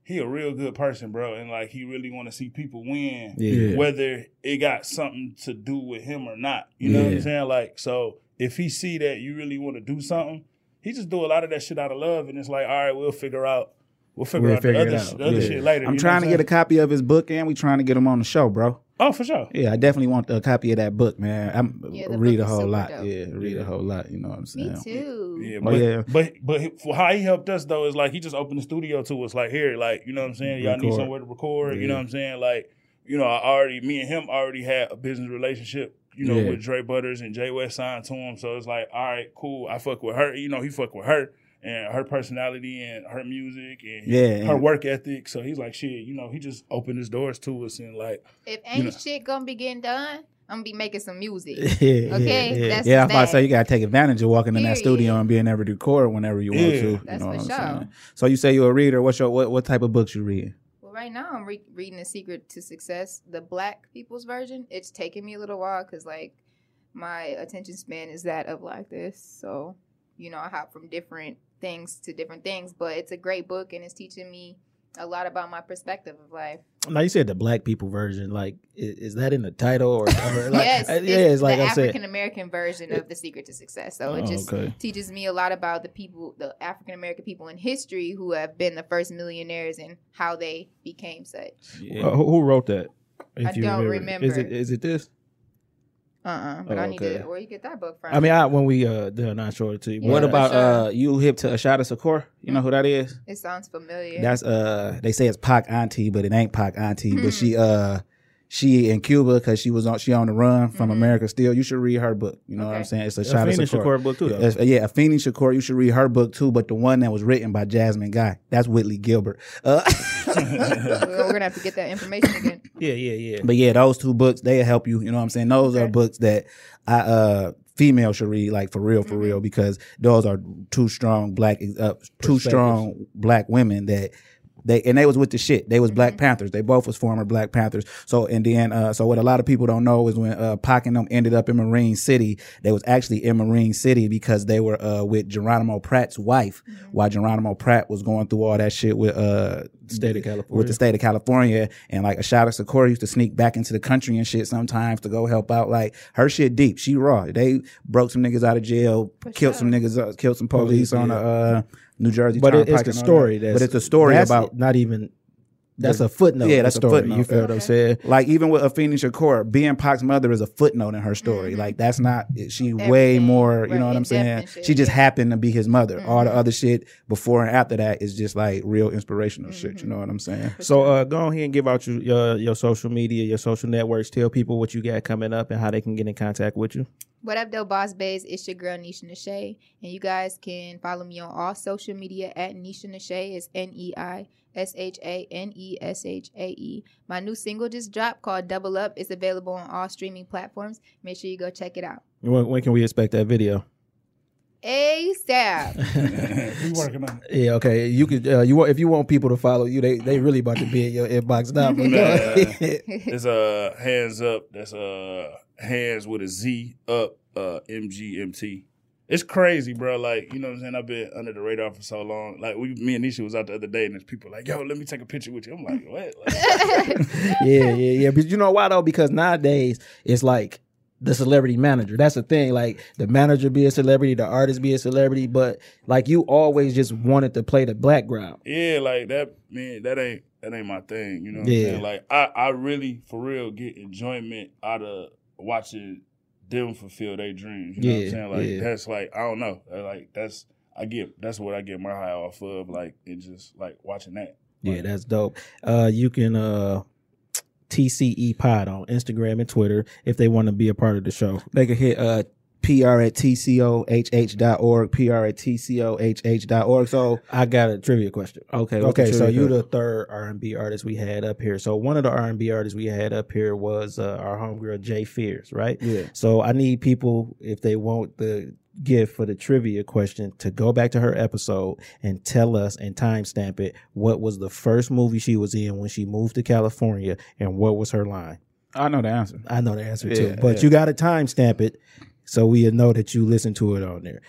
He a real good person, bro, and like he really want to see people win, Yeah. whether it got something to do with him or not. You know what I'm saying? Like, so if he see that you really want to do something, he just do a lot of that shit out of love, and it's like, all right, we'll figure out, we'll figure We'll out figure the other, out. the other Yeah. shit later. I'm trying to get a copy of his book and we trying to get him on the show, bro. Oh, for sure. Yeah, I definitely want a copy of that book, man. I'm Yeah, read book a whole lot. dope. Yeah, read a whole lot. You know what I'm saying? Me too. Yeah, Oh, but, yeah. but but for how he helped us though is like he just opened the studio to us. Like here, like you know what I'm saying. Y'all need somewhere to record. You know what I'm saying. Like you know, I already me and him already had a business relationship. You know, Yeah. with Dre Butters and Jay West signed to him. So it's like, all right, cool. I fuck with her. You know, he fuck with her and her personality and her music and Yeah, her and- work ethic. So he's like, shit. You know, he just opened his doors to us and like, If ain't know. shit gonna be getting done, I'm gonna be making some music. yeah, Okay, yeah, that's Yeah, I his was about to say you gotta take advantage of walking in that studio and being able to record whenever you want Yeah. to. That's you know for what I'm sure. saying? So you say you're a reader. What's your what, what type of books you read? Well, right now I'm re- reading The Secret to Success, the Black people's version. It's taking me a little while because like my attention span is that of like this, so you know I hop from different things to different things. But it's a great book and it's teaching me a lot about my perspective of life. Now you said the black people version. Like, is, is that in the title or? or like, yes, it's, yeah, it's like the I'm saying. African American version of The Secret to Success. So it Oh, just okay. teaches me a lot about the people, the African American people in history who have been the first millionaires and how they became such. Uh, who who wrote that? I don't remember. Is it is it this? Uh uh But Oh, I need okay. to where you get that book from. I mean, I, when we uh, done, I showed it to you. Yeah, what about sure. uh you hip to Assata Shakur? You know who that is? it sounds familiar. That's uh they say it's Pac auntie, but it ain't Pac auntie. Hmm. But she uh she in Cuba because she was on she on the run from Mhm. America still. You should read her book. You know what I'm saying? It's a Afeni Shada Shakur Shakur. book too. Though. Yes, yeah, Afeni Shakur. You should read her book too, but the one that was written by Jasmine Guy. That's Whitley Gilbert. Uh, We're gonna have to get that information again. Yeah, yeah, yeah. but yeah, those two books they'll help you. You know what I'm saying? Those are books that I uh female should read like for real, for Mhm. real, because those are two strong black, uh, two strong black women that. They, and they was with the shit. They was Black Mhm. Panthers. They both was former Black Panthers. So in the end, uh, so what a lot of people don't know is when uh, Pac and them ended up in Marin City, they was actually in Marin City because they were uh, with Geronimo Pratt's wife, while Geronimo Pratt was going through all that shit with uh, State of California. with the state of California, and like a shout Assata Sakura used to sneak back into the country and shit sometimes to go help out. Like her shit deep, she raw. They broke some niggas out of jail, For killed sure. some niggas, uh, killed some police Police, on the yeah. uh, New Jersey. but it, it's the story. that. That's, but it's a story that's about not even. That's a footnote. Yeah, that's a the story. footnote. You feel what I'm saying? like even with Afeni Shakur, being Pac's mother is a footnote in her story. Mhm. Like that's not she way Everything, more. You know what I'm saying? She just happened to be his mother. All the Mhm. other shit before and after that is just like real inspirational shit. You know what I'm saying? So uh, go ahead and give out your, your your social media, your social networks. Tell people what you got coming up and how they can get in contact with you. What up, though, Boss Bays? It's your girl Neisha Neshae, and you guys can follow me on all social media at Neisha Neshae. It's N E I S H A N E S H A E. My new single just dropped called Double Up. It's available on all streaming platforms. Make sure you go check it out. When, when can we expect that video? ASAP. we working on it. Yeah, okay. You could uh, you want if you want people to follow you, they they really about to be in your inbox now. But go ahead. It's uh hands up. That's uh hands with a Z up. Uh, MGMT. It's crazy, bro. Like you know what I'm saying. I've been under the radar for so long. Like we, me and Neisha was out the other day, and there's people like, "Yo, let me take a picture with you." I'm like, "What?" Like, yeah, yeah, yeah. But you know why though? Because nowadays it's like the celebrity manager. That's the thing. Like the manager be a celebrity, the artist be a celebrity, but like you always just wanted to play the background. yeah, like that. Man, that ain't that ain't my thing. You know what Yeah. I'm saying? Like I, I really for real get enjoyment out of watching them fulfill their dreams. You know what I'm saying? Like yeah. that's like I don't know. Like that's I get that's what I get my high off of. Like and just like watching that. Yeah, that's dope. Uh, you can uh, TCE Pod on Instagram and Twitter if they want to be a part of the show. They can hit uh PR at tcohh.org, PR at tcohh.org. So, I got a trivia question. okay. Okay, so you the third R and B artist we had up here. So one of the R and B artists we had up here was uh, our homegirl Jay Fears, right? Yeah. So I need people if they want the gift for the trivia question to go back to her episode and tell us and timestamp it. What was the first movie she was in when she moved to California, and what was her line? I know the answer. I know the answer Yeah, too, but yeah. you got to timestamp it so we know that you listen to it on there.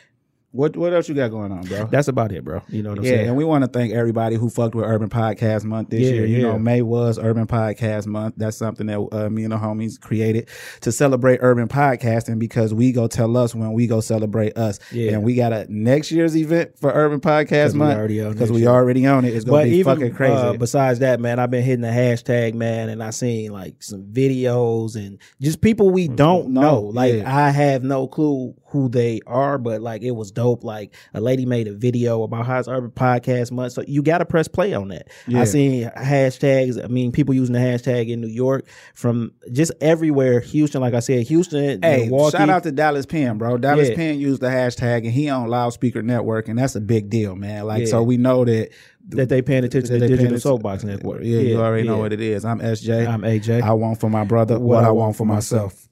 What What else you got going on, bro? That's about it, bro. You know what I'm yeah, saying? and we want to thank everybody who fucked with Urban Podcast Month this Yeah, year. You yeah. know, May was Urban Podcast Month. That's something that uh, me and the homies created to celebrate urban podcasting because we go tell us when we go celebrate us. Yeah. And we got a next year's event for Urban Podcast Month already because we already own it. It's gonna be even fucking crazy. uh, besides that, man, I've been hitting the hashtag, man, and I seen like some videos and just people we don't know. Like. I have no clue who they are, but like it was dope. Like a lady made a video about how it's urban podcast month, so you got to press play on that. Yeah. I seen hashtags. I mean, people using the hashtag in New York from just everywhere. Houston, like I said, Houston, Hey, Milwaukee. shout out to Dallas Penn, bro. Dallas Yeah. Penn used the hashtag and he on Loudspeaker Network, and that's a big deal, man. Like, Yeah. so we know that that they paying attention to the Digital Soapbox Network. Yeah, you already know what it is. I'm SJ. I'm AJ. I want for my brother what, I want for myself.